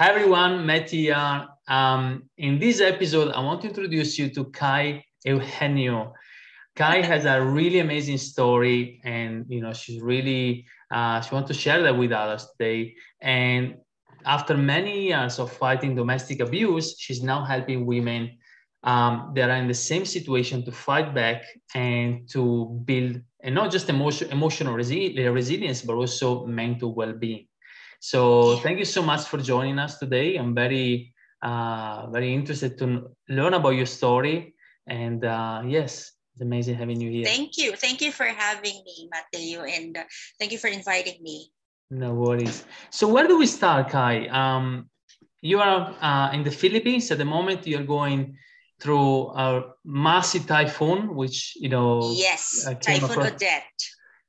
Hi everyone, Matt here. Um, in this episode, I want to introduce you to Kai Eugenio. Kai has a really amazing story, and you know she's really uh, she wants to share that with us today. And after many years of fighting domestic abuse, she's now helping women um, that are in the same situation to fight back and to build and not just emotion, emotional resi- resilience, but also mental well-being. So thank you so much for joining us today. I'm very, uh, very interested to learn about your story. And uh, yes, it's amazing having you here. Thank you. Thank you for having me, Mateo, and uh, thank you for inviting me. No worries. So where do we start, Kai? Um, you are uh, in the Philippines at the moment. You're going through a massive typhoon, which you know. Yes, uh, Typhoon across... Odette.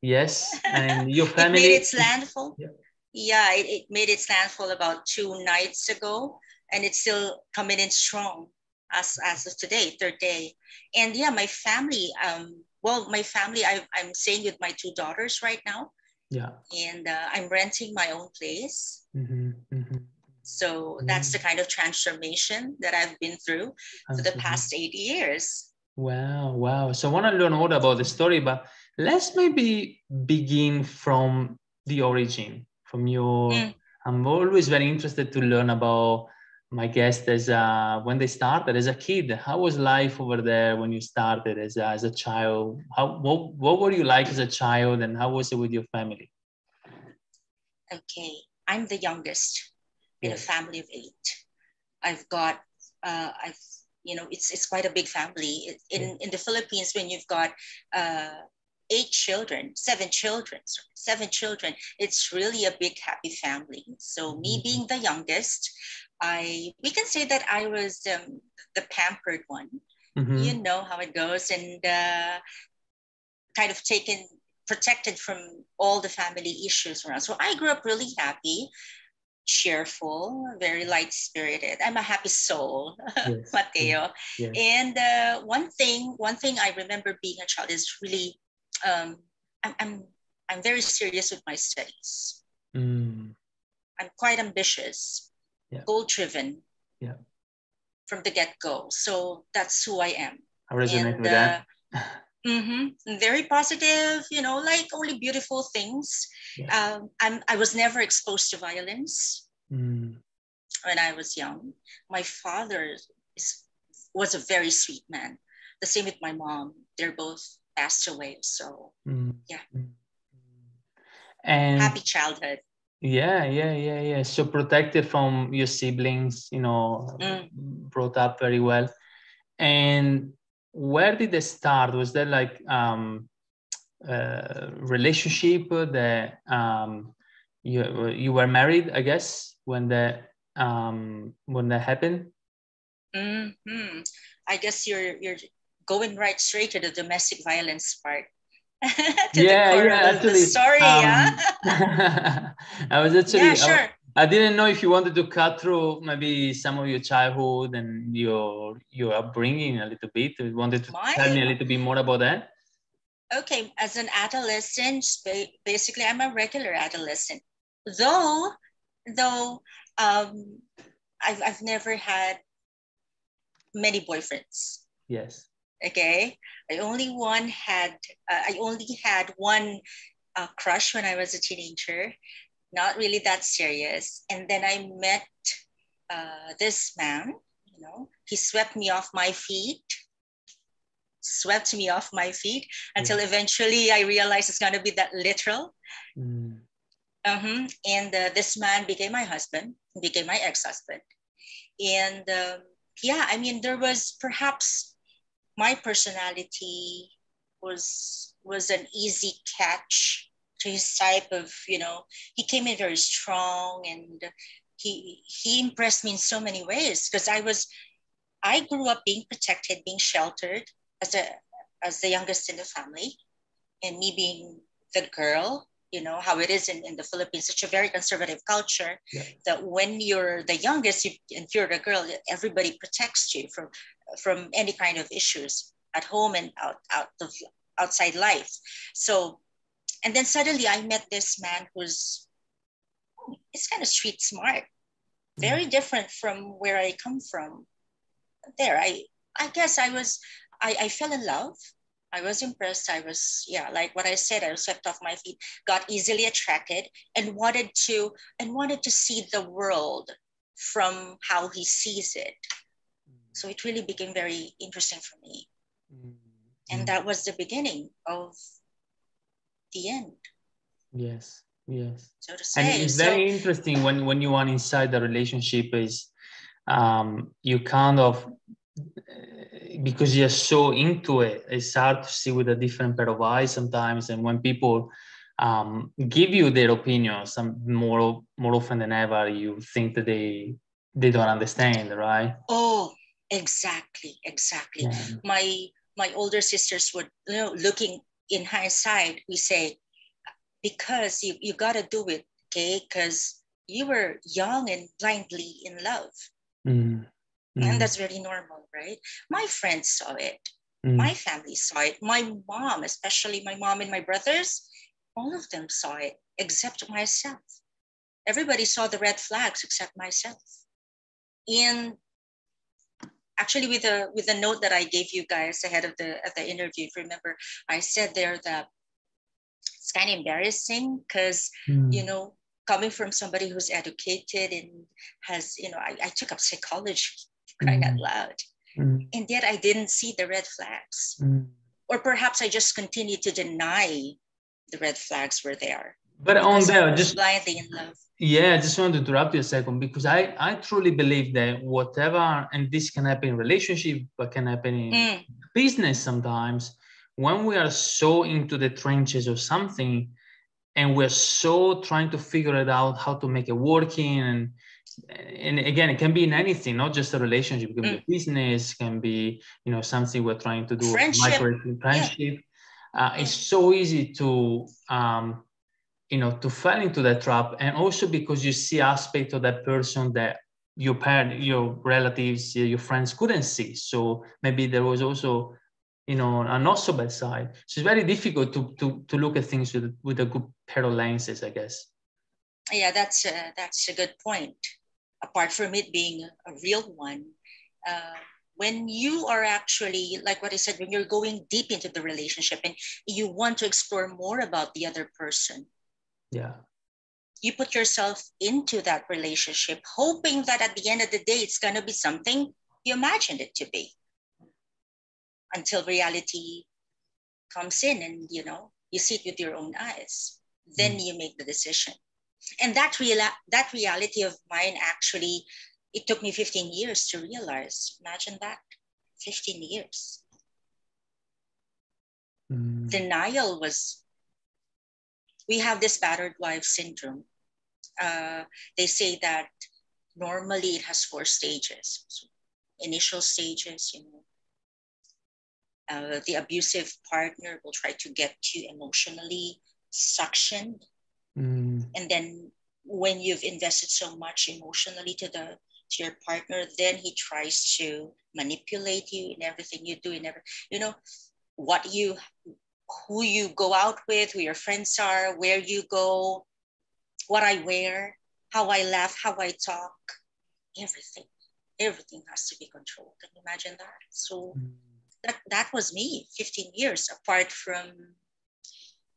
Yes, and your family. it made its landfall. Yeah, yeah it, it made its landfall about two nights ago, and it's still coming in strong as as of today, third day. And yeah, my family. Um, well, my family. I, I'm staying with my two daughters right now. Yeah. And uh, I'm renting my own place. Mm-hmm, mm-hmm. So that's the kind of transformation that I've been through for the past eight years. Wow, wow. So I want to learn more about the story, but let's maybe begin from the origin, from your. Mm. I'm always very interested to learn about my guests as uh, when they started as a kid. How was life over there when you started as a, as a child? How what, what were you like as a child, and how was it with your family? Okay, I'm the youngest in a family of eight. I've got, uh, I've, you know, it's it's quite a big family. In in the Philippines, when you've got uh, eight children, seven children, seven children, it's really a big happy family. So me mm-hmm. being the youngest, I we can say that I was um, the pampered one. Mm-hmm. You know how it goes, and uh, kind of taken protected from all the family issues around. So I grew up really happy cheerful, very light spirited. I'm a happy soul, yes. Mateo. Yes. And uh, one thing, one thing I remember being a child is really, um, I'm, I'm, I'm very serious with my studies. Mm. I'm quite ambitious, yeah. goal driven. Yeah. From the get go, so that's who I am. I resonate and, with that. Uh, Mm-hmm. Very positive, you know, like only beautiful things. Yeah. Um, I'm, I was never exposed to violence mm. when I was young. My father is, was a very sweet man. The same with my mom. They're both passed away. So, mm. yeah. And happy childhood. Yeah, yeah, yeah, yeah. So protected from your siblings, you know, mm. brought up very well. And where did it start? Was there like um, a relationship that um, you you were married? I guess when the um, when that happened. Mm-hmm. I guess you're you're going right straight to the domestic violence part. yeah, yeah, actually. The story, um, yeah. I was actually. Yeah, sure. I, I didn't know if you wanted to cut through maybe some of your childhood and your your upbringing a little bit. You wanted to My, tell me a little bit more about that. Okay, as an adolescent, basically, I'm a regular adolescent. Though, though, um, I've I've never had many boyfriends. Yes. Okay, I only one had uh, I only had one uh, crush when I was a teenager, not really that serious. And then I met uh, this man, you know, he swept me off my feet, swept me off my feet until yeah. eventually I realized it's going to be that literal. Mm. Uh-huh. And uh, this man became my husband, became my ex husband. And um, yeah, I mean, there was perhaps my personality was was an easy catch to his type of, you know, he came in very strong and he he impressed me in so many ways because I was I grew up being protected, being sheltered as a as the youngest in the family, and me being the girl, you know how it is in, in the Philippines, such a very conservative culture yeah. that when you're the youngest you, and you're the girl, everybody protects you from from any kind of issues at home and out out of outside life. So and then suddenly I met this man who's, it's kind of street smart. Mm. very different from where I come from. There, I I guess I was I, I fell in love. I was impressed. I was, yeah, like what I said, I was swept off my feet, got easily attracted and wanted to and wanted to see the world from how he sees it. So it really became very interesting for me. Mm-hmm. And that was the beginning of the end. Yes, yes. So to say. And it's so, very interesting when, when you are inside the relationship is um, you kind of because you're so into it, it's hard to see with a different pair of eyes sometimes. And when people um, give you their opinions, some more more often than ever, you think that they they don't understand, right? Oh, exactly, exactly. Yeah. My my older sisters would, you know, looking in hindsight, we say, because you you got to do it, okay? Because you were young and blindly in love. Mm. Mm. And that's very normal, right? My friends saw it. Mm. My family saw it. My mom, especially my mom and my brothers, all of them saw it except myself. Everybody saw the red flags except myself. And actually with the with the note that I gave you guys ahead of the of the interview, if you remember, I said there that it's kind of embarrassing because mm. you know coming from somebody who's educated and has you know I, I took up psychology crying out mm. loud. Mm. And yet I didn't see the red flags. Mm. Or perhaps I just continued to deny the red flags were there. But on that, just blindly in love. Yeah, I just want to interrupt you a second because I, I truly believe that whatever, and this can happen in relationship, but can happen in mm. business sometimes, when we are so into the trenches of something and we're so trying to figure it out how to make it working and and again it can be in anything not just a relationship. It can mm. be a business can be you know something we're trying to do friendship, friendship. Yeah. Uh, it's so easy to um, you know to fall into that trap. And also because you see aspect of that person that your parent your relatives your friends couldn't see. So maybe there was also you know a not so bad side. So it's very difficult to to, to look at things with, with a good pair of lenses i guess. Yeah that's a, that's a good point apart from it being a real one, uh, when you are actually, like what I said, when you're going deep into the relationship and you want to explore more about the other person. Yeah. You put yourself into that relationship, hoping that at the end of the day, it's going to be something you imagined it to be until reality comes in and, you know, you see it with your own eyes. Then mm. you make the decision and that real that reality of mine actually it took me 15 years to realize. Imagine that. 15 years. Mm. denial was we have this battered wife syndrome. Uh, they say that normally it has four stages. So initial stages you know. Uh, the abusive partner will try to get you emotionally suctioned Mm. And then when you've invested so much emotionally to the to your partner, then he tries to manipulate you in everything you do, in every you know what you who you go out with, who your friends are, where you go, what I wear, how I laugh, how I talk, everything. Everything has to be controlled. Can you imagine that? So mm. that that was me 15 years apart from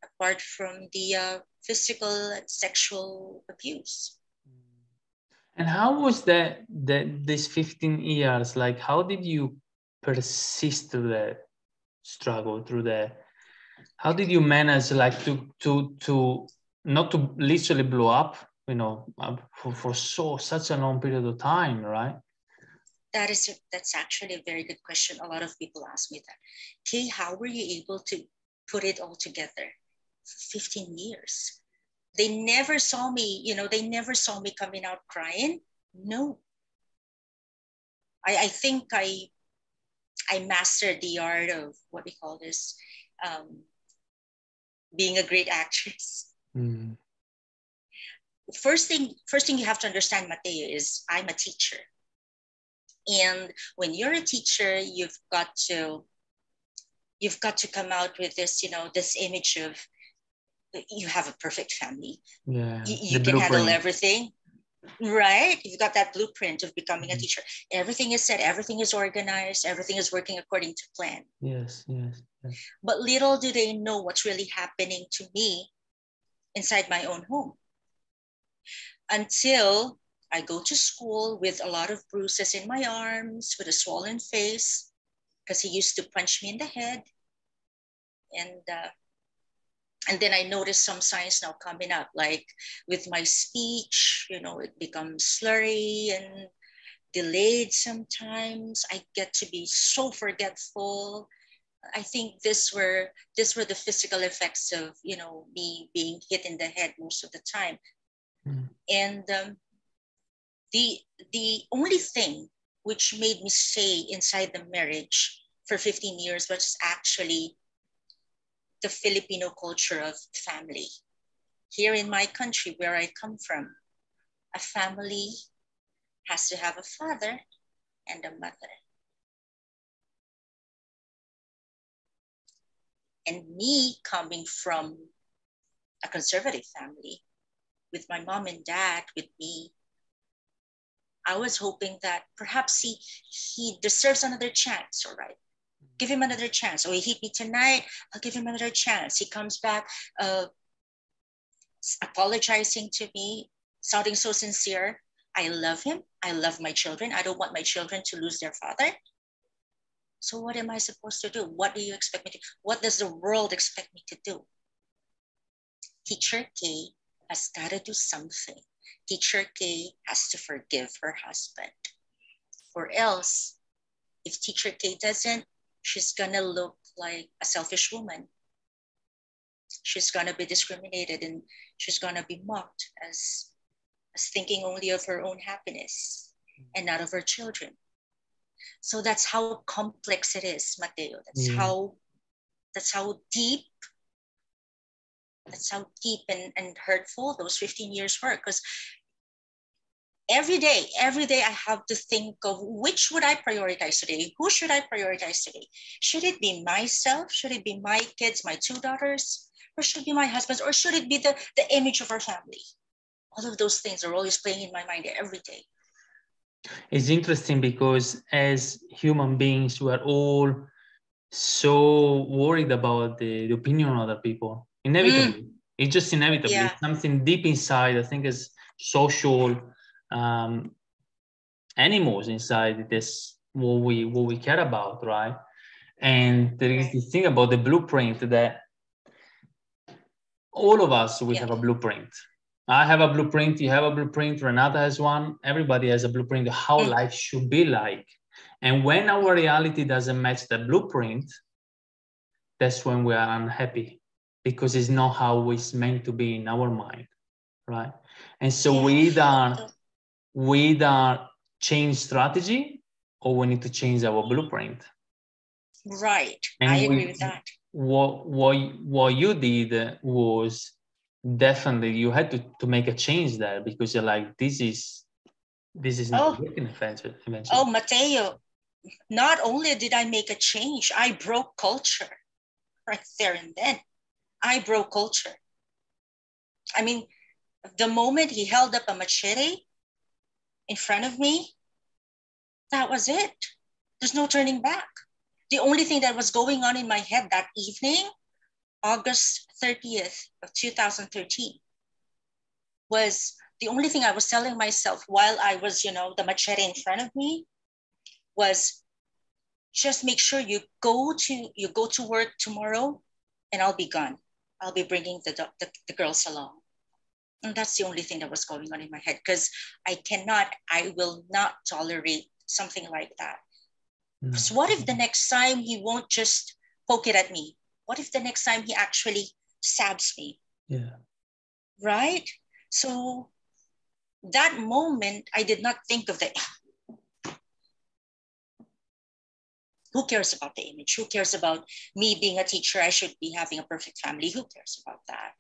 apart from the uh, physical and sexual abuse. And how was that that these 15 years? Like how did you persist through the struggle, through the how did you manage like to to to not to literally blow up, you know, for, for so such a long period of time, right? That is that's actually a very good question. A lot of people ask me that. Kay, how were you able to put it all together? 15 years. They never saw me, you know, they never saw me coming out crying. No. I, I think I I mastered the art of what we call this um, being a great actress. Mm. First thing, first thing you have to understand, Mateo, is I'm a teacher. And when you're a teacher, you've got to you've got to come out with this, you know, this image of you have a perfect family. Yeah. You, you can handle everything. right you've got that blueprint of becoming a Mhm. teacher everything is set everything is organized everything is working according to plan Yes, yes, yes. but little do they know what's really happening to me inside my own home until I go to school with a lot of bruises in my arms, with a swollen face, because he used to punch me in the head. And uh, and then I noticed some signs now coming up, like with my speech, you know, it becomes slurry and delayed sometimes. I get to be so forgetful. I think this were this were the physical effects of you know me being hit in the head most of the time. Mm. And um, the the only thing which made me stay inside the marriage for 15 years was actually the Filipino culture of family. Here in my country, where I come from, a family has to have a father and a mother. And me coming from a conservative family with my mom and dad with me, I was hoping that perhaps he he deserves another chance, all right? Give him another chance. Oh, he hit me tonight. I'll give him another chance. He comes back uh, apologizing to me, sounding so sincere. I love him. I love my children. I don't want my children to lose their father. So what am I supposed to do? What do you expect me to? What does the world expect me to do? Teacher K has got to do something. Teacher K has to forgive her husband. Or else, if Teacher K doesn't, she's gonna look like a selfish woman. She's gonna be discriminated and she's gonna be mocked as, as thinking only of her own happiness and not of her children. So that's how complex it is, Mateo. That's Yeah. how that's how deep that's how deep and, and hurtful those 15 years were. Because every day, every day I have to think of which would I prioritize today? Who should I prioritize today? Should it be myself? Should it be my kids, my two daughters? Or should it be my husband's? Or should it be the, the image of our family? All of those things are always playing in my mind every day. It's interesting because as human beings, we are all so worried about the, the opinion of other people. Inevitably, mm. it's just inevitable. Yeah. It's something deep inside. I think is social um, animals inside this what we what we care about, right? And there is this thing about the blueprint that all of us we Yeah. have a blueprint. I have a blueprint, you have a blueprint, Renata has one, everybody has a blueprint of how Mm. life should be like. And when our reality doesn't match the blueprint, that's when we are unhappy because it's not how it's meant to be in our mind, right? And so we either we either change strategy or we need to change our blueprint. Right. And I agree we- with that. What what what you did was definitely you had to, to make a change there because you're like this is this is not Oh. working eventually. Oh, Mateo, not only did I make a change, I broke culture right there and then. I broke culture. I mean, the moment he held up a machete in front of me, that was it. There's no turning back. The only thing that was going on in my head that evening, August 30th of 2013, was the only thing I was telling myself while I was, you know, the machete in front of me was just make sure you go to you go to work tomorrow and I'll be gone. I'll be bringing the, the, the girls along. And that's the only thing that was going on in my head because I cannot, I will not tolerate something like that. Mm. Because what if the next time he won't just poke it at me? What if the next time he actually stabs me? Yeah. right? So that moment, I did not think of the. Who cares about the image? Who cares about me being a teacher? I should be having a perfect family. Who cares about that?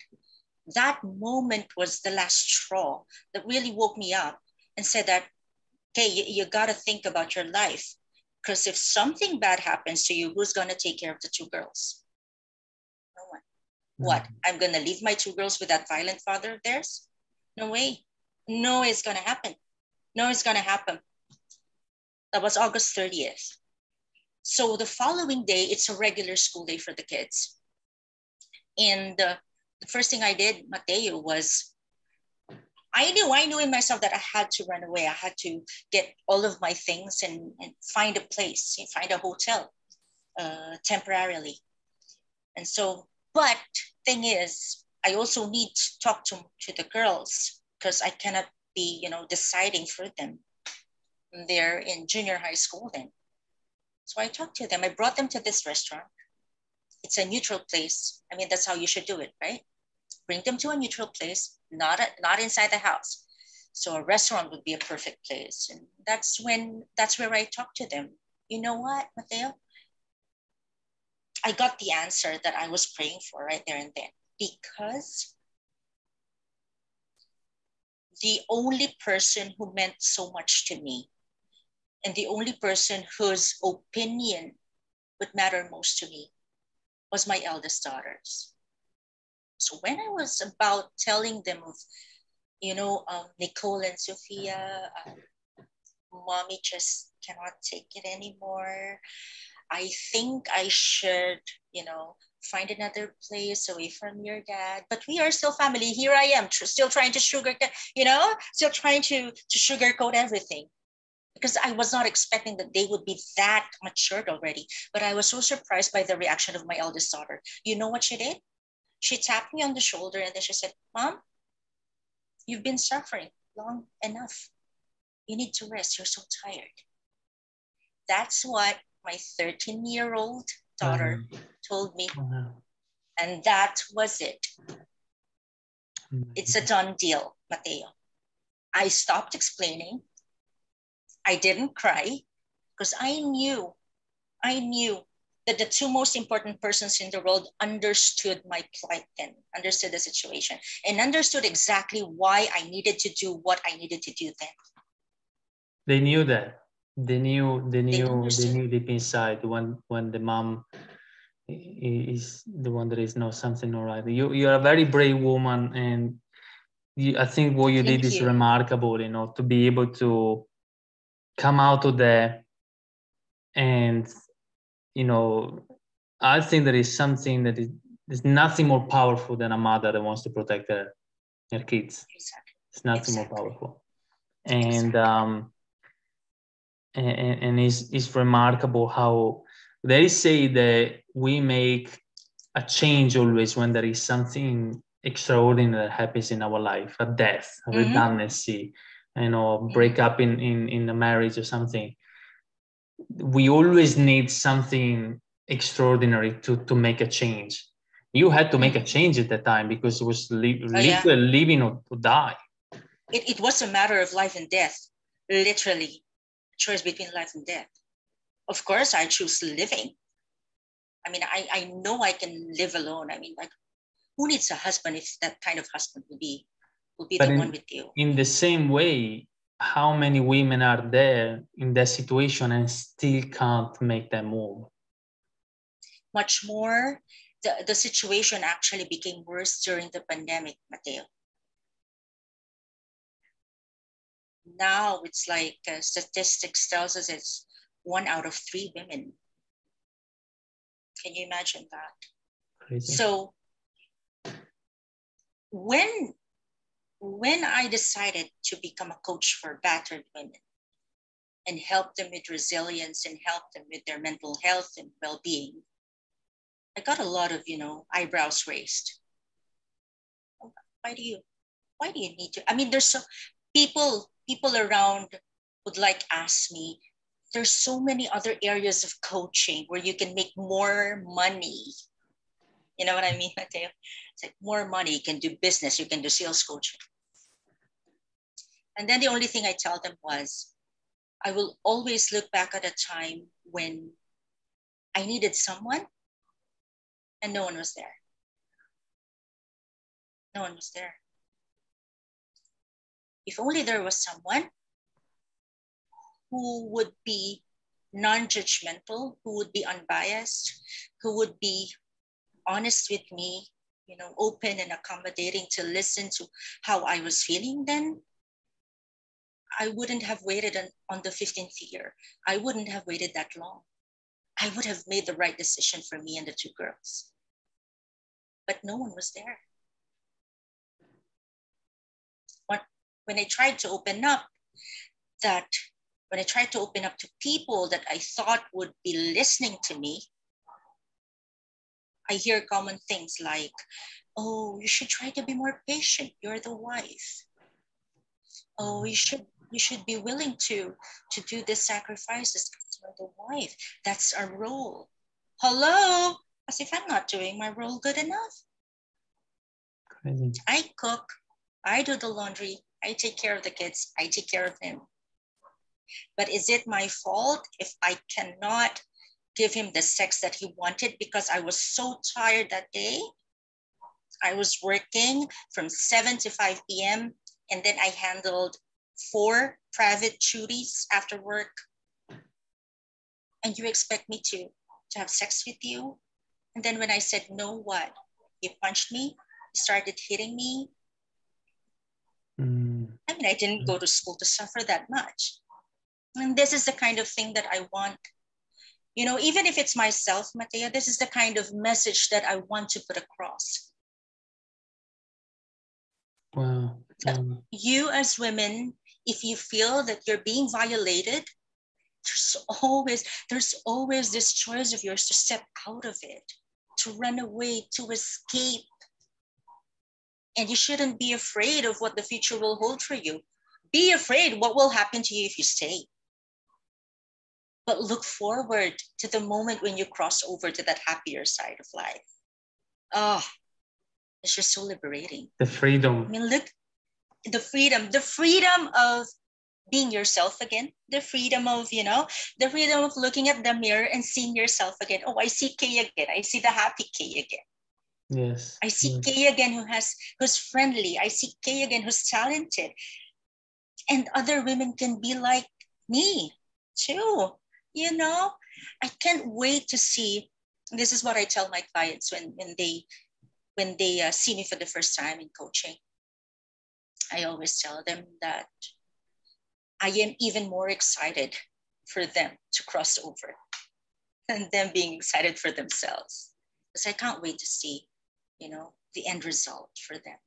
That moment was the last straw that really woke me up and said that, okay, you, you got to think about your life. Because if something bad happens to you, who's going to take care of the two girls? No one. What? I'm going to leave my two girls with that violent father of theirs? No way. No, it's going to happen. No, it's going to happen. That was August 30th. So the following day, it's a regular school day for the kids. And uh, the first thing I did, Mateo, was I knew, I knew in myself that I had to run away. I had to get all of my things and, and find a place, find a hotel uh, temporarily. And so, but thing is, I also need to talk to, to the girls because I cannot be, you know, deciding for them. They're in junior high school then. So I talked to them. I brought them to this restaurant. It's a neutral place. I mean, that's how you should do it, right? Bring them to a neutral place, not a, not inside the house. So a restaurant would be a perfect place, and that's when that's where I talk to them. You know what, Mateo? I got the answer that I was praying for right there and then because the only person who meant so much to me and the only person whose opinion would matter most to me was my eldest daughters. So when I was about telling them of, you know, um, Nicole and Sophia, um, mommy just cannot take it anymore. I think I should, you know, find another place away from your dad. But we are still family. Here I am, tr- still trying to sugarcoat, you know, still trying to to sugarcoat everything because I was not expecting that they would be that matured already. But I was so surprised by the reaction of my eldest daughter. You know what she did? She tapped me on the shoulder and then she said, Mom, you've been suffering long enough. You need to rest. You're so tired. That's what my 13 year old daughter told me. And that was it. It's a done deal, Mateo. I stopped explaining. I didn't cry because I knew, I knew that the two most important persons in the world understood my plight then, understood the situation, and understood exactly why I needed to do what I needed to do then. They knew that. They knew. They knew. They, they knew deep inside when when the mom is the one that is not something all right. You you're a very brave woman, and you, I think what you Thank did you. is remarkable. You know, to be able to come out of there and you know i think there is something that is there's nothing more powerful than a mother that wants to protect her, her kids exactly. it's nothing exactly. more powerful and exactly. um and, and it's, it's remarkable how they say that we make a change always when there is something extraordinary that happens in our life a death a mm-hmm. redundancy you know break up in in in a marriage or something we always need something extraordinary to to make a change. You had to make a change at that time because it was li- oh, yeah. living or to die. It, it was a matter of life and death literally. Choice between life and death. Of course i choose living. I mean i i know i can live alone. I mean like who needs a husband if that kind of husband would be will be but the in, one with you. In the same way, how many women are there in that situation and still can't make that move? Much more. The, the situation actually became worse during the pandemic, Mateo. Now it's like uh, statistics tells us it's one out of three women. Can you imagine that? Crazy. So when when I decided to become a coach for battered women and help them with resilience and help them with their mental health and well-being, I got a lot of, you know, eyebrows raised. Why do you, why do you need to? I mean, there's so people, people around would like ask me, there's so many other areas of coaching where you can make more money. You know what I mean, Mateo? It's like more money. You can do business. You can do sales coaching. And then the only thing I tell them was, I will always look back at a time when I needed someone and no one was there. No one was there. If only there was someone who would be non judgmental, who would be unbiased, who would be honest with me, you know, open and accommodating to listen to how I was feeling then I wouldn't have waited on, on the 15th year. I wouldn't have waited that long. I would have made the right decision for me and the two girls. But no one was there. When I tried to open up, that when I tried to open up to people that I thought would be listening to me, I hear common things like, oh, you should try to be more patient. You're the wife. Oh, you should you should be willing to to do the sacrifices because you're the wife. That's our role. Hello, as if I'm not doing my role good enough. Crazy. I cook, I do the laundry, I take care of the kids, I take care of him. But is it my fault if I cannot give him the sex that he wanted because I was so tired that day. I was working from 7 to 5 p.m. and then I handled four private duties after work. And you expect me to, to have sex with you? And then when I said no, what? He punched me, he started hitting me. Mm. I mean, I didn't go to school to suffer that much. And this is the kind of thing that I want you know, even if it's myself, Mateo, this is the kind of message that I want to put across. Wow. Um, you as women, if you feel that you're being violated, there's always there's always this choice of yours to step out of it, to run away, to escape. And you shouldn't be afraid of what the future will hold for you. Be afraid what will happen to you if you stay but look forward to the moment when you cross over to that happier side of life. Oh, it's just so liberating. The freedom. I mean, look, the freedom, the freedom of being yourself again, the freedom of, you know, the freedom of looking at the mirror and seeing yourself again. Oh, I see Kay again. I see the happy Kay again. Yes. I see yes. Kay again who has who's friendly. I see Kay again who's talented. And other women can be like me too you know i can't wait to see this is what i tell my clients when when they when they uh, see me for the first time in coaching i always tell them that i am even more excited for them to cross over than them being excited for themselves. Because i can't wait to see you know the end result for them.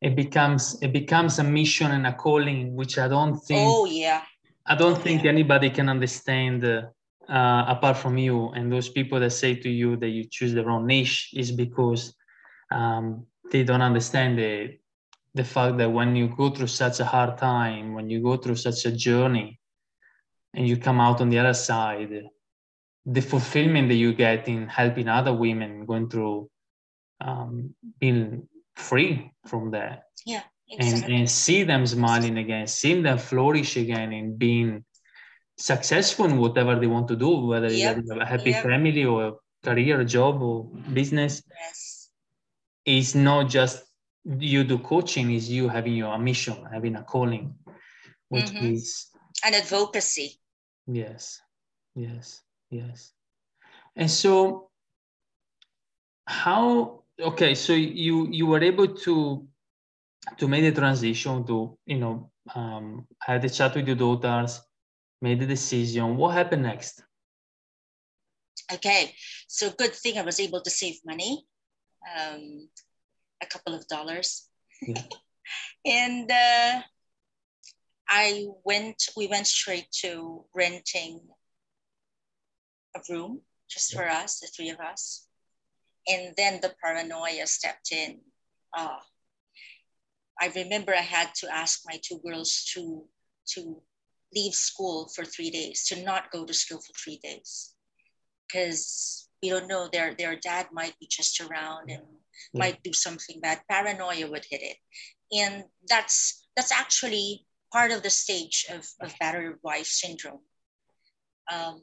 It becomes it becomes a mission and a calling which i don't think oh yeah. I don't think anybody can understand uh, uh, apart from you. And those people that say to you that you choose the wrong niche is because um, they don't understand the, the fact that when you go through such a hard time, when you go through such a journey, and you come out on the other side, the fulfillment that you get in helping other women going through um, being free from that. Yeah Exactly. and, and see them smiling again, seeing them flourish again and being successful in whatever they want to do, whether yep. it's a happy yep. family or a career, job or business. Yes. It's not just you do coaching, is you having your mission, having a calling, which mm-hmm. is an advocacy. Yes, yes, yes. And so how okay, so you you were able to to make the transition to you know um, have the chat with your daughters made the decision what happened next okay so good thing i was able to save money um, a couple of dollars. Yeah. and uh, i went we went straight to renting a room just yeah. for us the three of us. And then the paranoia stepped in. Oh I remember I had to ask my two girls to to leave school for three days, to not go to school for three days, because we don't know their their dad might be just around and yeah. might do something bad. Paranoia would hit it, and that's that's actually part of the stage of, of battered wife syndrome. Um,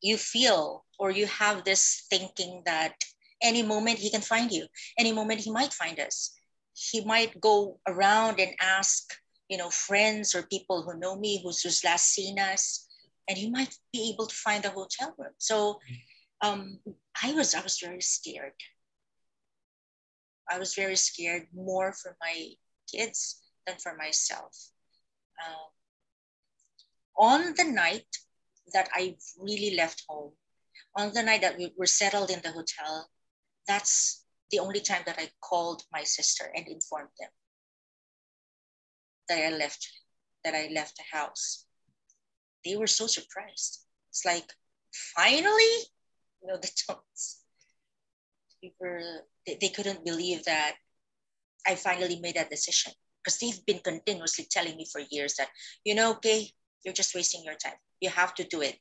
you feel or you have this thinking that any moment he can find you, any moment he might find us he might go around and ask, you know, friends or people who know me who's, who's last seen us, and he might be able to find a hotel room. So um, I was I was very scared. I was very scared more for my kids than for myself. Uh, on the night that I really left home, on the night that we were settled in the hotel, that's the only time that I called my sister and informed them that I left that I left the house. They were so surprised. It's like, finally, you know, the tones. We were, they, they couldn't believe that I finally made that decision because they've been continuously telling me for years that, you know, okay, you're just wasting your time. You have to do it.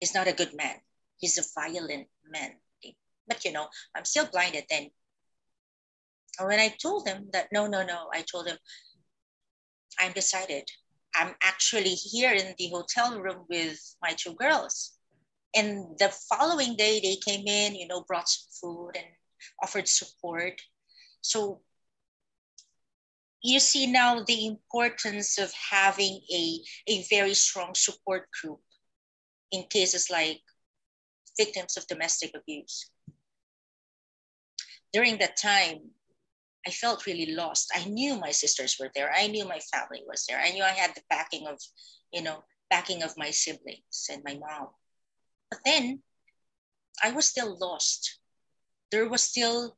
He's not a good man. He's a violent man. But you know, I'm still blinded then. And when I told them that no, no, no, I told them I'm decided. I'm actually here in the hotel room with my two girls. And the following day they came in, you know, brought some food and offered support. So you see now the importance of having a, a very strong support group in cases like victims of domestic abuse. During that time, I felt really lost. I knew my sisters were there. I knew my family was there. I knew I had the backing of, you know, backing of my siblings and my mom. But then I was still lost. There was still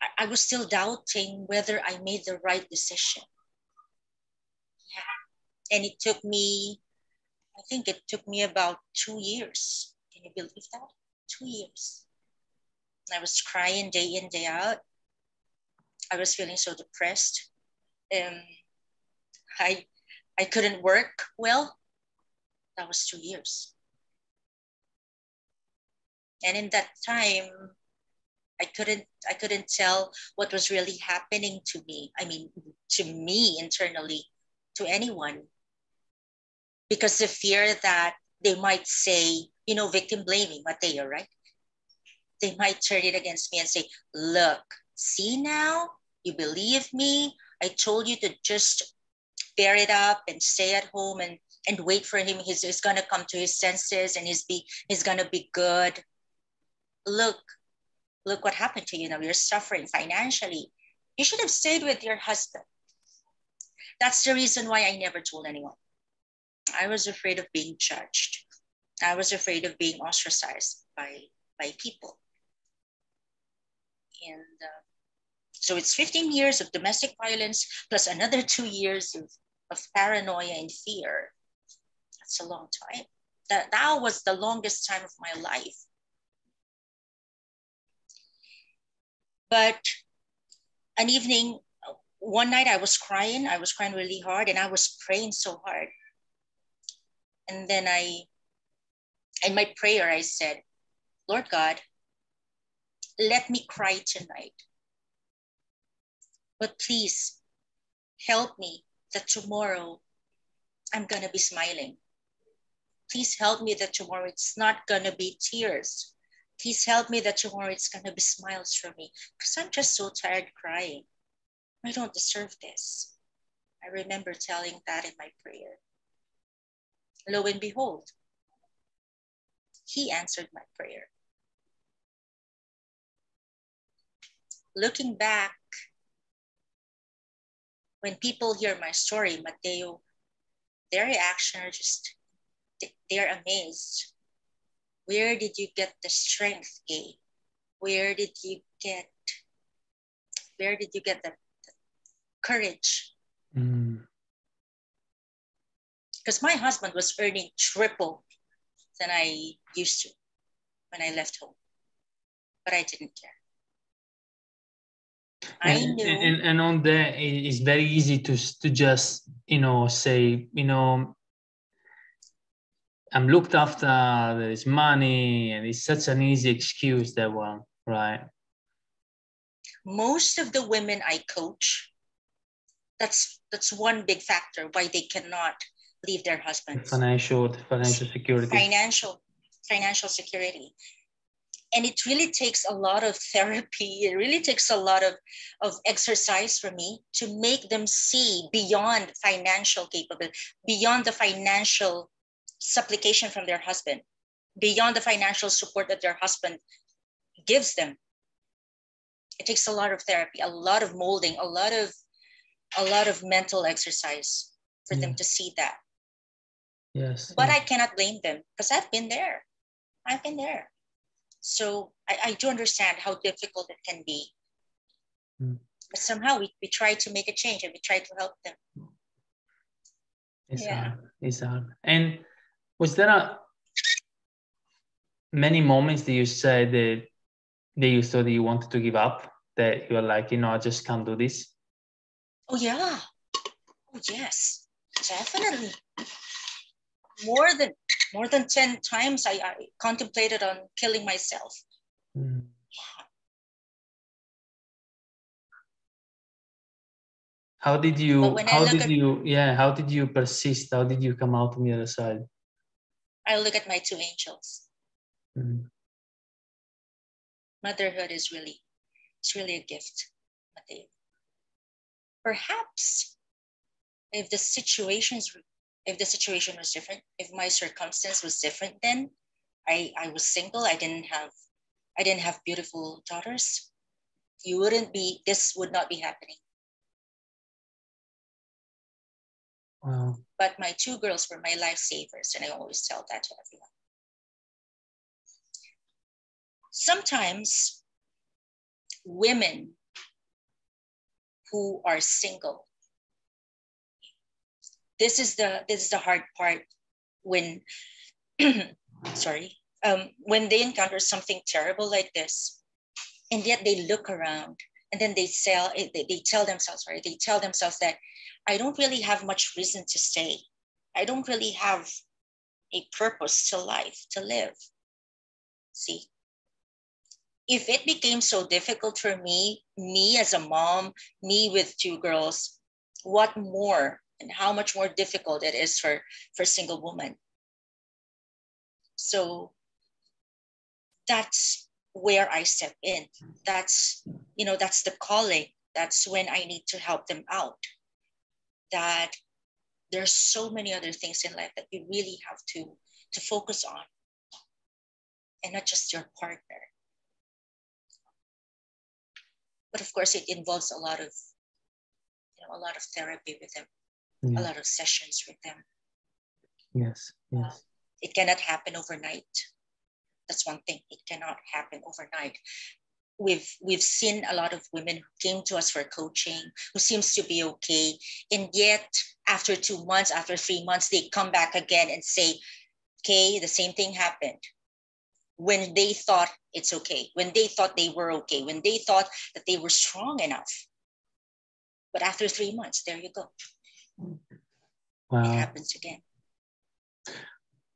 I, I was still doubting whether I made the right decision. Yeah. And it took me, I think it took me about two years. Can you believe that? Two years. I was crying day in, day out. I was feeling so depressed. Um, I, I couldn't work well. That was two years. And in that time, I couldn't I couldn't tell what was really happening to me. I mean, to me internally, to anyone, because the fear that they might say, you know, victim blaming, Mateo, right? They might turn it against me and say, look, see now, you believe me. I told you to just bear it up and stay at home and and wait for him. He's, he's gonna come to his senses and he's be he's gonna be good. Look, look what happened to you now. You're suffering financially. You should have stayed with your husband. That's the reason why I never told anyone. I was afraid of being judged. I was afraid of being ostracized by, by people. And uh, so it's 15 years of domestic violence plus another two years of, of paranoia and fear. That's a long time. That, that was the longest time of my life. But an evening, one night I was crying. I was crying really hard and I was praying so hard. And then I, in my prayer, I said, Lord God, let me cry tonight. But please help me that tomorrow I'm going to be smiling. Please help me that tomorrow it's not going to be tears. Please help me that tomorrow it's going to be smiles for me because I'm just so tired crying. I don't deserve this. I remember telling that in my prayer. Lo and behold, he answered my prayer. Looking back, when people hear my story, Mateo, their reaction are just, they're amazed where did you get the strength, Kay? Where did you get where did you get the, the courage? Mm. Because my husband was earning triple than I used to when I left home. But I didn't care. I and, knew. And, and on there, it's very easy to to just you know say you know I'm looked after, there's money, and it's such an easy excuse that one, right? Most of the women I coach, that's that's one big factor why they cannot leave their husbands. Financial financial security. Financial financial security. And it really takes a lot of therapy. It really takes a lot of, of exercise for me to make them see beyond financial capability, beyond the financial supplication from their husband beyond the financial support that their husband gives them. It takes a lot of therapy, a lot of molding, a lot of a lot of mental exercise for yeah. them mm. to see that. Yes. But I cannot blame them because I've been there. I've been there. So I, I do understand how difficult it can be. Mm. But somehow we, we try to make a change and we try to help them. It's yeah. hard. It's hard. And was there a, many moments that you said that, that you thought that you wanted to give up? That you were like, you know, I just can't do this? Oh, yeah. Oh, yes, definitely. More than more than 10 times I, I contemplated on killing myself. Mm. How did you how did at, you yeah, how did you persist? How did you come out on the other side? I look at my two angels. Mm. Motherhood is really it's really a gift. Mateo. Perhaps if the situations if the situation was different, if my circumstance was different then, I, I was single, I didn't have I didn't have beautiful daughters, you wouldn't be this would not be happening. Wow. But my two girls were my lifesavers, and I always tell that to everyone. Sometimes women who are single this is the this is the hard part when sorry um, when they encounter something terrible like this and yet they look around and then they sell eh, they, they tell themselves sorry they tell themselves that i don't really have much reason to stay. I don't really have a purpose to life to live. See? If it became so difficult for me me as a mom me with two girls what more and how much more difficult it is for for single women. So that's where i step in. That's you know that's the calling. That's when i need to help them out. That there's so many other things in life that you really have to to focus on and not just your partner. But of course it involves a lot of you know a lot of therapy with them mm. a lot of sessions with them. Yes, yes. Uh, it cannot happen overnight. That's one thing. It cannot happen overnight. We've we've seen a lot of women who came to us for coaching who seems to be okay, and yet after two months, after three months, they come back again and say, "Okay, the same thing happened." When they thought it's okay, when they thought they were okay, when they thought that they were strong enough, but after three months, there you go. Wow. It happens again.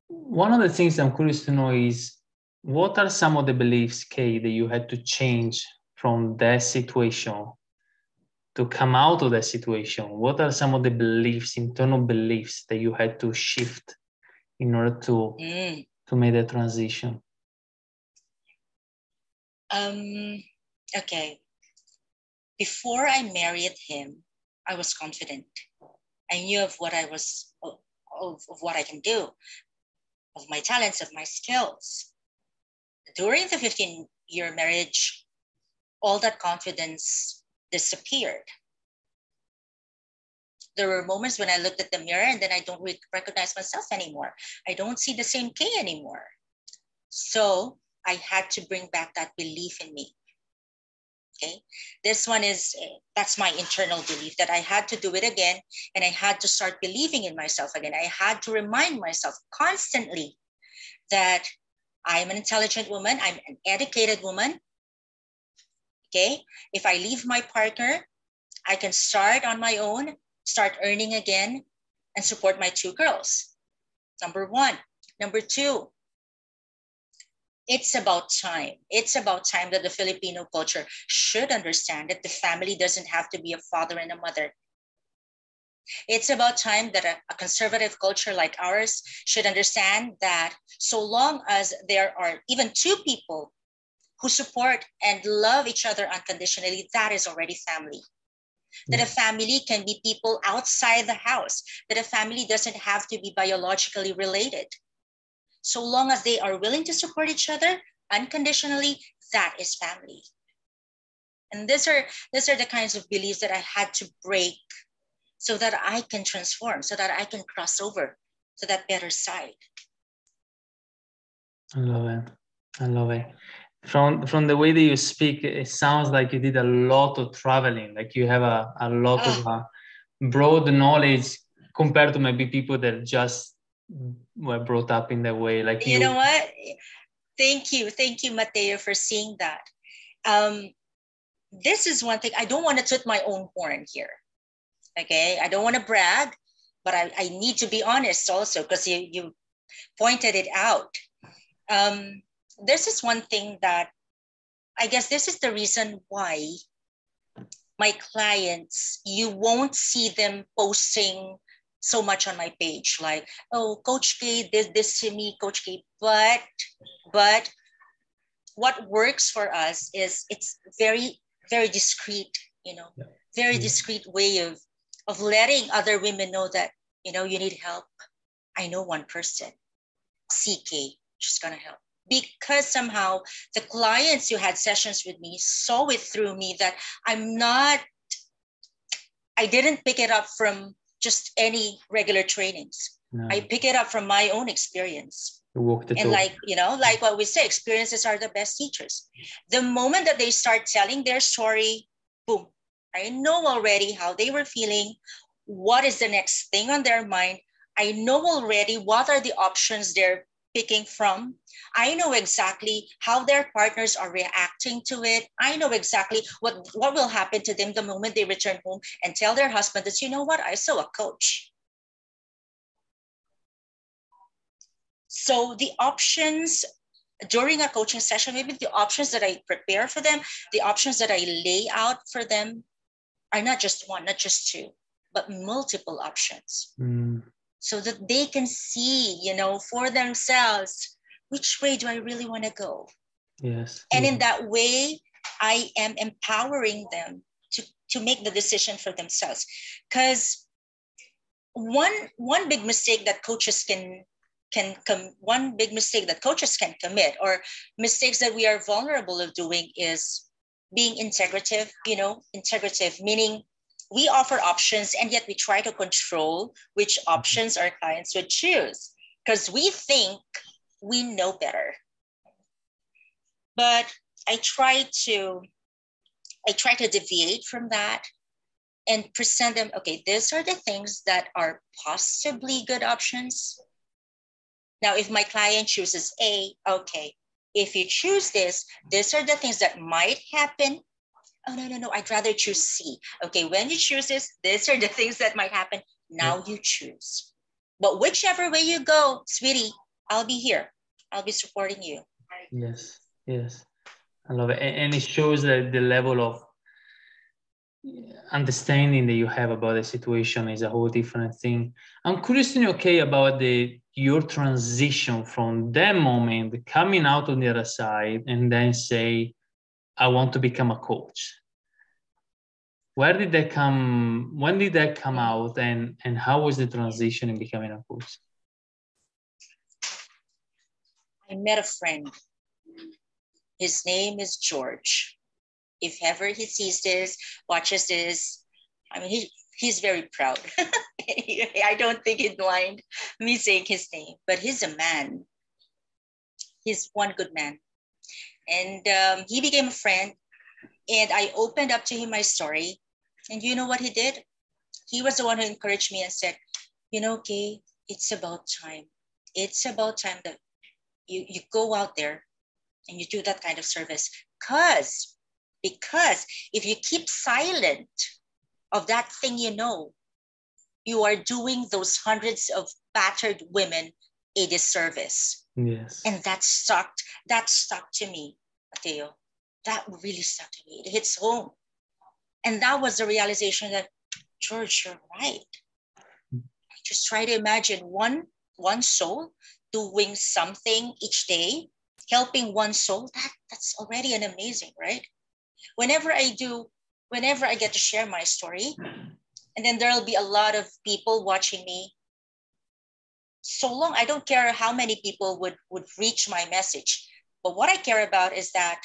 One of the things I'm curious to know is what are some of the beliefs, Kay, that you had to change from that situation to come out of that situation? What are some of the beliefs, internal beliefs that you had to shift in order to mm. to make that transition? Um, okay. Before I married him, I was confident. I knew of what I was, of, of what I can do, of my talents, of my skills. During the 15 year marriage, all that confidence disappeared. There were moments when I looked at the mirror and then I don't recognize myself anymore. I don't see the same Kay anymore. So I had to bring back that belief in me. Okay, this one is eh, that's my internal belief that I had to do it again and I had to start believing in myself again. I had to remind myself constantly that I'm an intelligent woman, I'm an educated woman. Okay, if I leave my partner, I can start on my own, start earning again, and support my two girls. Number one. Number two, it's about time. It's about time that the Filipino culture should understand that the family doesn't have to be a father and a mother. It's about time that a, a, conservative culture like ours should understand that so long as there are even two people who support and love each other unconditionally, that is already family. That a mm. family can be people outside the house, that a family doesn't have to be biologically related so long as they are willing to support each other unconditionally, that is family. And these are these are the kinds of beliefs that I had to break so that I can transform, so that I can cross over to that better side. I love it. I love it. From from the way that you speak, it sounds like you did a lot of traveling. Like you have a, a lot oh. of uh, broad knowledge compared to maybe people that just were brought up in that way. Like you, you know what? Thank you, thank you, Mateo, for seeing that. Um, this is one thing I don't want to toot my own horn here. Okay, I don't want to brag, but I, I need to be honest also because you you pointed it out. Um, this is one thing that I guess this is the reason why my clients, you won't see them posting so much on my page, like, oh, Coach K did this to me, Coach K. But, but what works for us is it's very, very discreet, you know, yeah. very mm-hmm. discreet way of of letting other women know that, you know, you need help. I know one person, CK, she's gonna help because somehow the clients who had sessions with me saw it through me that I'm not, I didn't pick it up from just any regular trainings. No. I pick it up from my own experience. and talk. like, you know, like what we say, experiences are the best teachers. The moment that they start telling their story, boom, I know already how they were feeling, what is the next thing on their mind. I know already what are the options they're picking from. I know exactly how their partners are reacting to it. I know exactly what, what will happen to them the moment they return home and tell their husband that, you know what, I saw a coach. So the options during a coaching session, maybe the options that I prepare for them, the options that I lay out for them are not just one, not just two, but multiple options. Mm so that they can see, you know, for themselves, which way do I really want to go? Yes. And in that way, I am empowering them to, to make the decision for themselves. Because one one big mistake that coaches can can come one big mistake that coaches can commit or mistakes that we are vulnerable of doing is being integrative you know integrative meaning we offer options and yet we try to control which mm-hmm. options our clients would choose because we think we know better. But i try to i try to deviate from that and present them okay these are the things that are possibly good options. Now if my client chooses a okay. If you choose this these are the things that might happen oh no no no i'd rather choose c. Okay when you choose this these are the things that might happen. Now yeah. you choose. But whichever way you go sweetie i'll be here. I'll be supporting you. Yes yes. I love it. And it shows that the level of understanding that you have about the situation is a whole different thing. I'm curious to know okay about the your transition from that moment coming out on the other side and then say I want to become a coach. Where did that come? When did that come out, and and how was the transition in becoming a coach? I met a friend. His name is George. If ever he sees this, watches this, I mean, he, he's very proud. I don't think he'd mind me saying his name, but he's a man. He's one good man and um, he became a friend and i opened up to him my story. And you know what he did? He was the one who encouraged me and said you know Kay, it's about time. It's about time that you, you go out there and you do that kind of service. Because because if you keep silent of that thing you know you are doing those hundreds of battered women a disservice Yes. And that stuck, that stuck to me, Mateo. That really stuck to me. It hits home. And that was the realization that, George, you're right. I just try to imagine one one soul doing something each day, helping one soul. That that's already an amazing, right? Whenever I do, whenever I get to share my story, and then there'll be a lot of people watching me so long i don't care how many people would would reach my message but what i care about is that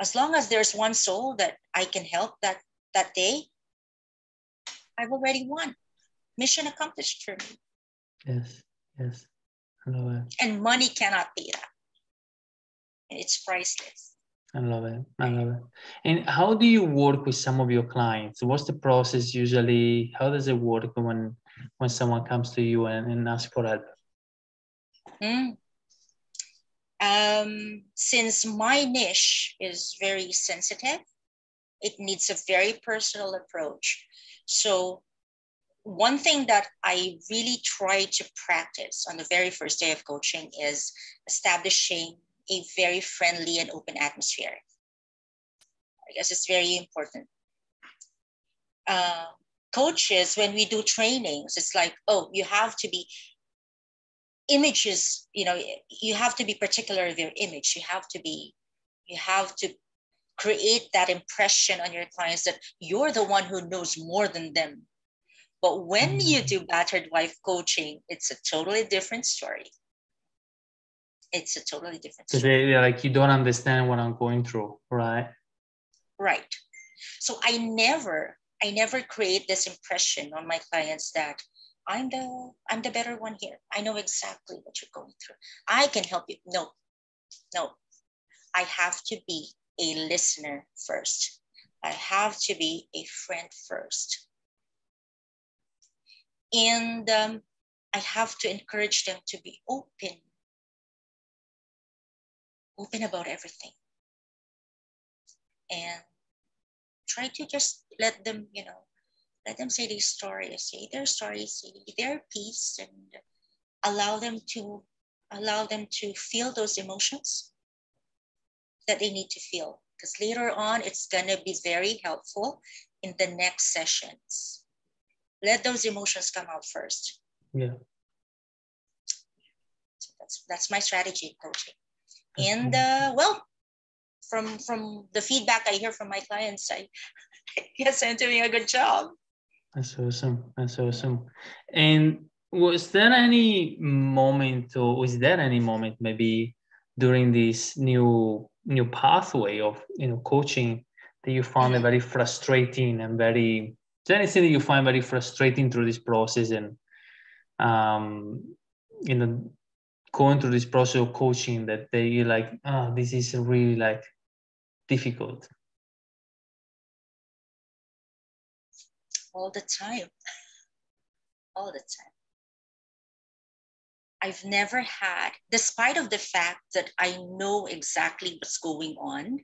as long as there's one soul that I can help that that day, I've already won. Mission accomplished for me. Yes, yes. I love it. And money cannot pay that. It's priceless. I love it. I love it. And how do you work with some of your clients? What's the process usually? How does it work when when someone comes to you and, and asks for help? Mm. Um, since my niche is very sensitive, it needs a very personal approach. So, one thing that I really try to practice on the very first day of coaching is establishing a very friendly and open atmosphere. I guess it's very important. Uh, coaches, when we do trainings, it's like, oh, you have to be images, you know, you have to be particular of your image. You have to be, you have to create that impression on your clients that you're the one who knows more than them. But when you mm. do battered wife coaching, it's a totally different story. It's a totally different story. They, like you don't understand what I'm going through, right? Right. So I never, I never create this impression on my clients that I'm the I'm the better one here. I know exactly what you're going through. I can help you. No, no. I have to be a listener first. I have to be a friend first. And um, I have to encourage them to be open, open about everything. And try to just let them, you know, let them say their stories, say their stories, say their piece, and allow them to allow them to feel those emotions that they need to feel. Because later on, it's gonna be very helpful in the next sessions. Let those emotions come out first. Yeah. So that's that's my strategy coaching. And uh, well, from from the feedback I hear from my clients, I, I guess I'm doing a good job. That's awesome. That's awesome. And was there any moment, or was there any moment maybe during this new new pathway of you know coaching that you found it very frustrating and very is there anything that you find very frustrating through this process and um you know going through this process of coaching that they like oh this is really like difficult all the time. all the time. I've never had, despite of the fact that I know exactly what's going on,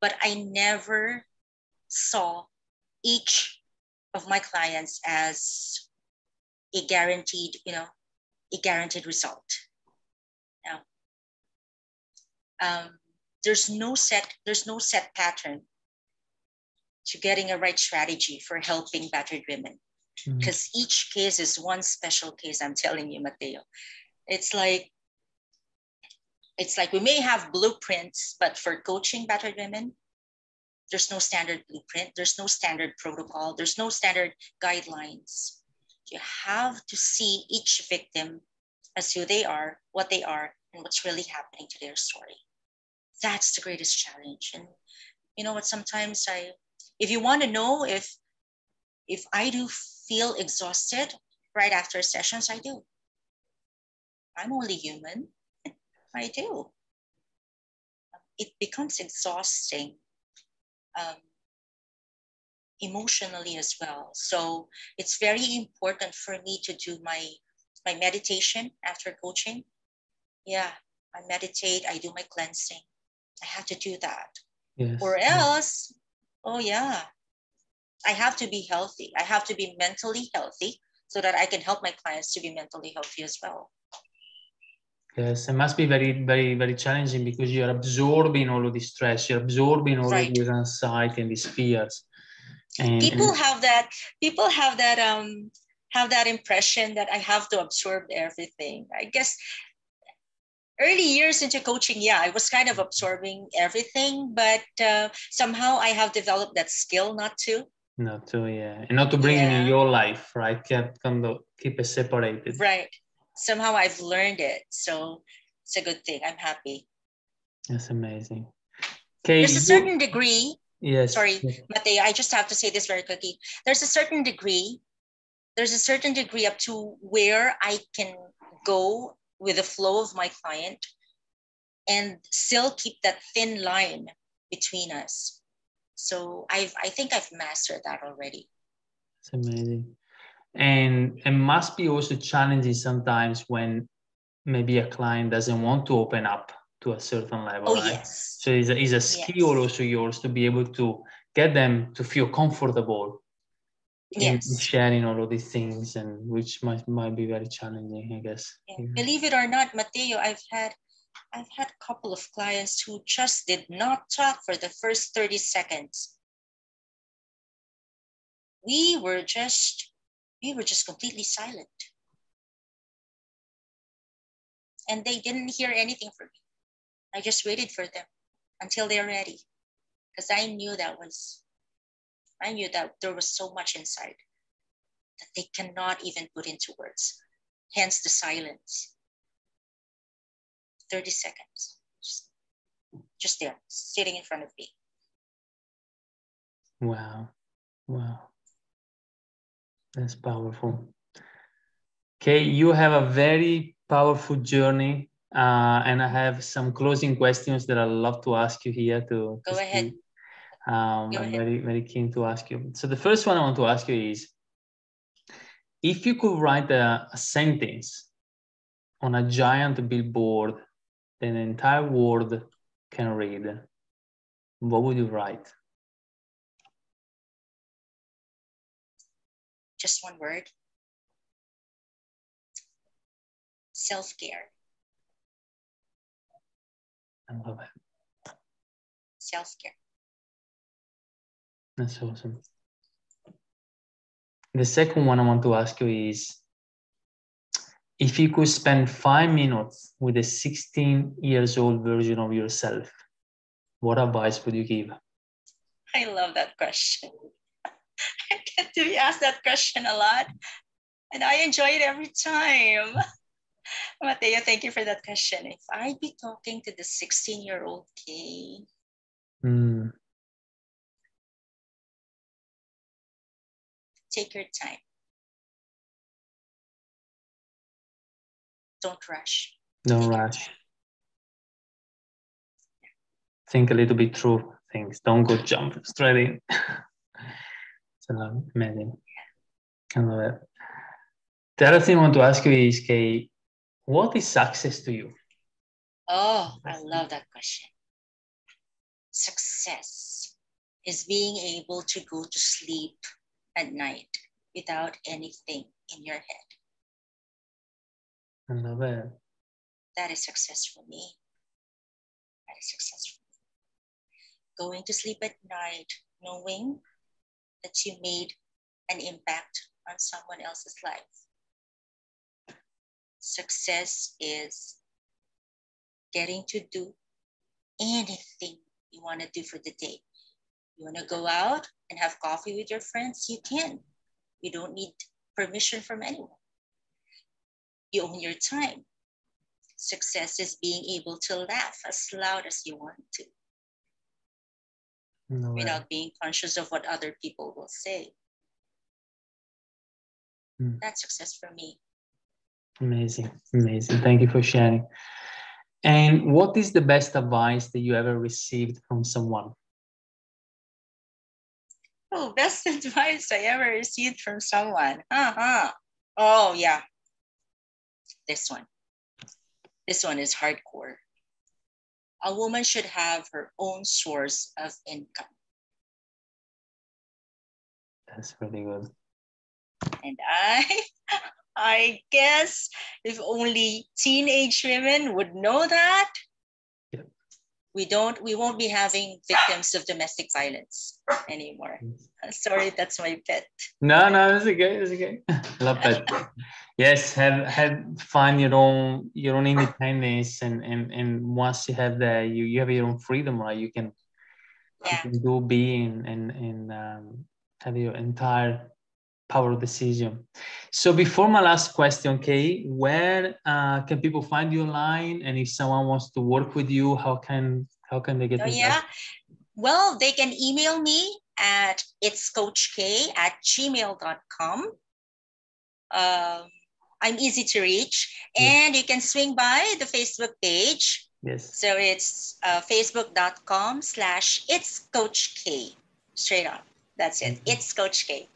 but I never saw each of my clients as a guaranteed, you know, a guaranteed result. Now, um, there's no set, there's no set pattern to getting a right strategy for helping battered women. Because mm-hmm. each case is one special case, I'm telling you, Mateo. It's like it's like we may have blueprints, but for coaching battered women, there's no standard blueprint, there's no standard protocol, there's no standard guidelines. You have to see each victim as who they are, what they are, and what's really happening to their story. That's the greatest challenge. And you know what? Sometimes I if you want to know if if I do feel exhausted right after sessions, I do. I'm only human. I do. It becomes exhausting um, emotionally as well. So it's very important for me to do my my meditation after coaching. Yeah, I meditate. I do my cleansing. I have to do that, yes. or else oh yeah. I have to be healthy. I have to be mentally healthy so that i can help my clients to be mentally healthy as well. Yes it must be very very very challenging because you're absorbing all of this stress. You're absorbing all right. of this anxiety and these fears. And, people and... have that people have that um have that impression that i have to absorb everything. I guess early years into coaching, yeah, I was kind of absorbing everything, but uh, somehow I have developed that skill not to. Not to, yeah, and not to bring yeah. in your life, right? Keep kind of keep it separated. Right. Somehow I've learned it, so it's a good thing. I'm happy. That's amazing. Okay. There's a certain degree. Yes. Sorry. Mateo, I just have to say this very quickly. There's a certain degree, there's a certain degree up to where I can go with the flow of my client and still keep that thin line between us. So I've I think I've mastered that already. It's amazing. And it must be also challenging sometimes when maybe a client doesn't want to open up to a certain level. Oh right? yes. So it's a, it's a skill Yes. also yours to be able to get them to feel comfortable Yes. sharing all of these things, and which might might be very challenging, I guess. Yeah. Yeah. Believe it or not, Mateo, I've had I've had a couple of clients who just did not talk for the first 30 seconds. We were just we were just completely silent. And they didn't hear anything from me. I just waited for them until they're ready. Because I knew that was I knew that there was so much inside that they cannot even put into words. Hence the silence. 30 seconds. Just, just there, sitting in front of me. Wow. Wow. That's powerful. Okay, you have a very powerful journey. Uh, and I have some closing questions that I'd love to ask you here to, to Go ahead. Um, I'm very, very keen to ask you. So the first one I want to ask you is, if you could write a, a sentence on a giant billboard that the entire world can read, what would you write? Just one word. Self-care. I love it. Self-care. That's awesome. The second one I want to ask you is if you could spend five minutes with a 16 years old version of yourself, what advice would you give? I love that question. I get to be asked that question a lot. And I enjoy it every time. Mateo, thank you for that question. If I'd be talking to the 16 year old Kay, Mm, take your time. Don't rush. don't Take rush. Think a little bit through things. Don't go jump straight in. it's a- lot, amazing. I love it. The other thing I want to ask you is, Kay, what is success to you? Oh, I love that question. Success is being able to go to sleep at night without anything in your head. I love it. That is success for me. That is success for me. Going to sleep at night knowing that you made an impact on someone else's life. Success is getting to do anything you want to do for the day. You want to go out and have coffee with your friends? You can. You don't need permission from anyone. You own your time. Success is being able to laugh as loud as you want to it. without being conscious of what other people will say. Mm. That's success for me. Amazing, amazing. Thank you for sharing. And what is the best advice that you ever received from someone? Oh, best advice I ever received from someone. Uh-huh. Oh, yeah. This one. This one is hardcore. A woman should have her own source of income. That's pretty good. And I I guess if only teenage women would know that. We don't we won't be having victims of domestic violence anymore. Sorry, that's my pet. No, no, it's okay. It's okay. Love that. yes, have have find your own your own independence, and and and once you have that, you you have your own freedom, right? You can you can do being and and um, have your entire power of decision. So before my last question, Kay, where uh, can people find you online? And if someone wants to work with you, how can How can they get oh, yeah. Well, they can email me at it's coach k at gmail.com. Um, I'm easy to reach. And you can swing by the Facebook page. Yes. So it's uh, facebook.com slash it's Coach K. Straight up. That's it. Mm-hmm. It's Coach K.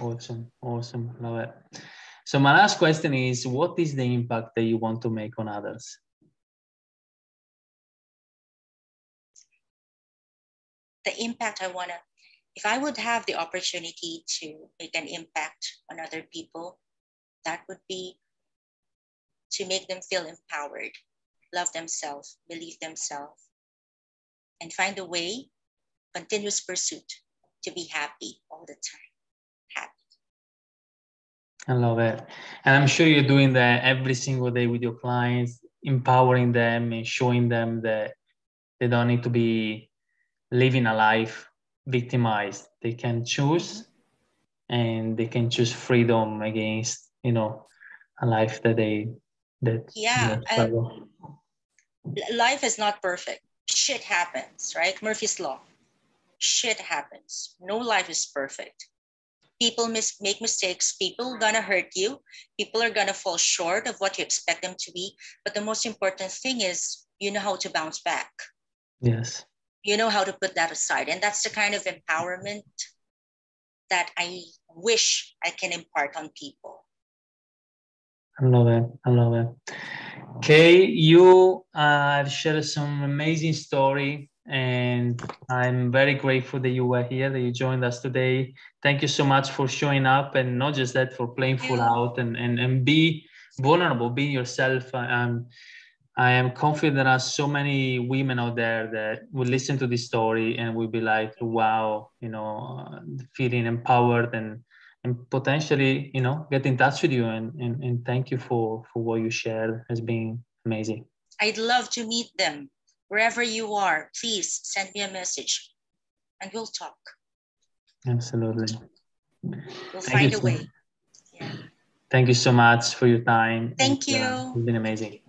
Awesome. Awesome. Love it. So my last question is what is the impact that you want to make on others? The impact I want to, if I would have the opportunity to make an impact on other people, that would be to make them feel empowered, love themselves, believe themselves, and find a way, continuous pursuit to be happy all the time. I love it. And I'm sure you're doing that every single day with your clients, empowering them and showing them that they don't need to be living a life victimized. They can choose and they can choose freedom against you know a life that they that yeah life is not perfect. Shit happens right? Murphy's law. Shit happens. No life is perfect people mis- make mistakes people gonna hurt you people are gonna fall short of what you expect them to be. But the most important thing is you know how to bounce back. Yes. You know how to put that aside. And that's the kind of empowerment that i wish i can impart on people. I love it. I love it. Kay, you uh, shared some amazing story, and I'm very grateful that you were here, that you joined us today. Thank you so much for showing up, and not just that, for playing full out and, and, and be vulnerable, be yourself. I'm, I am confident there are so many women out there that will listen to this story and will be like, wow, you know, feeling empowered and and potentially you know get in touch with you. And, and, and thank you for for what you shared. Has been amazing. I'd love to meet them wherever you are please send me a message and we'll talk. Absolutely. We'll thank find a way. yeah. thank you so much for your time. Thank you uh, it's been amazing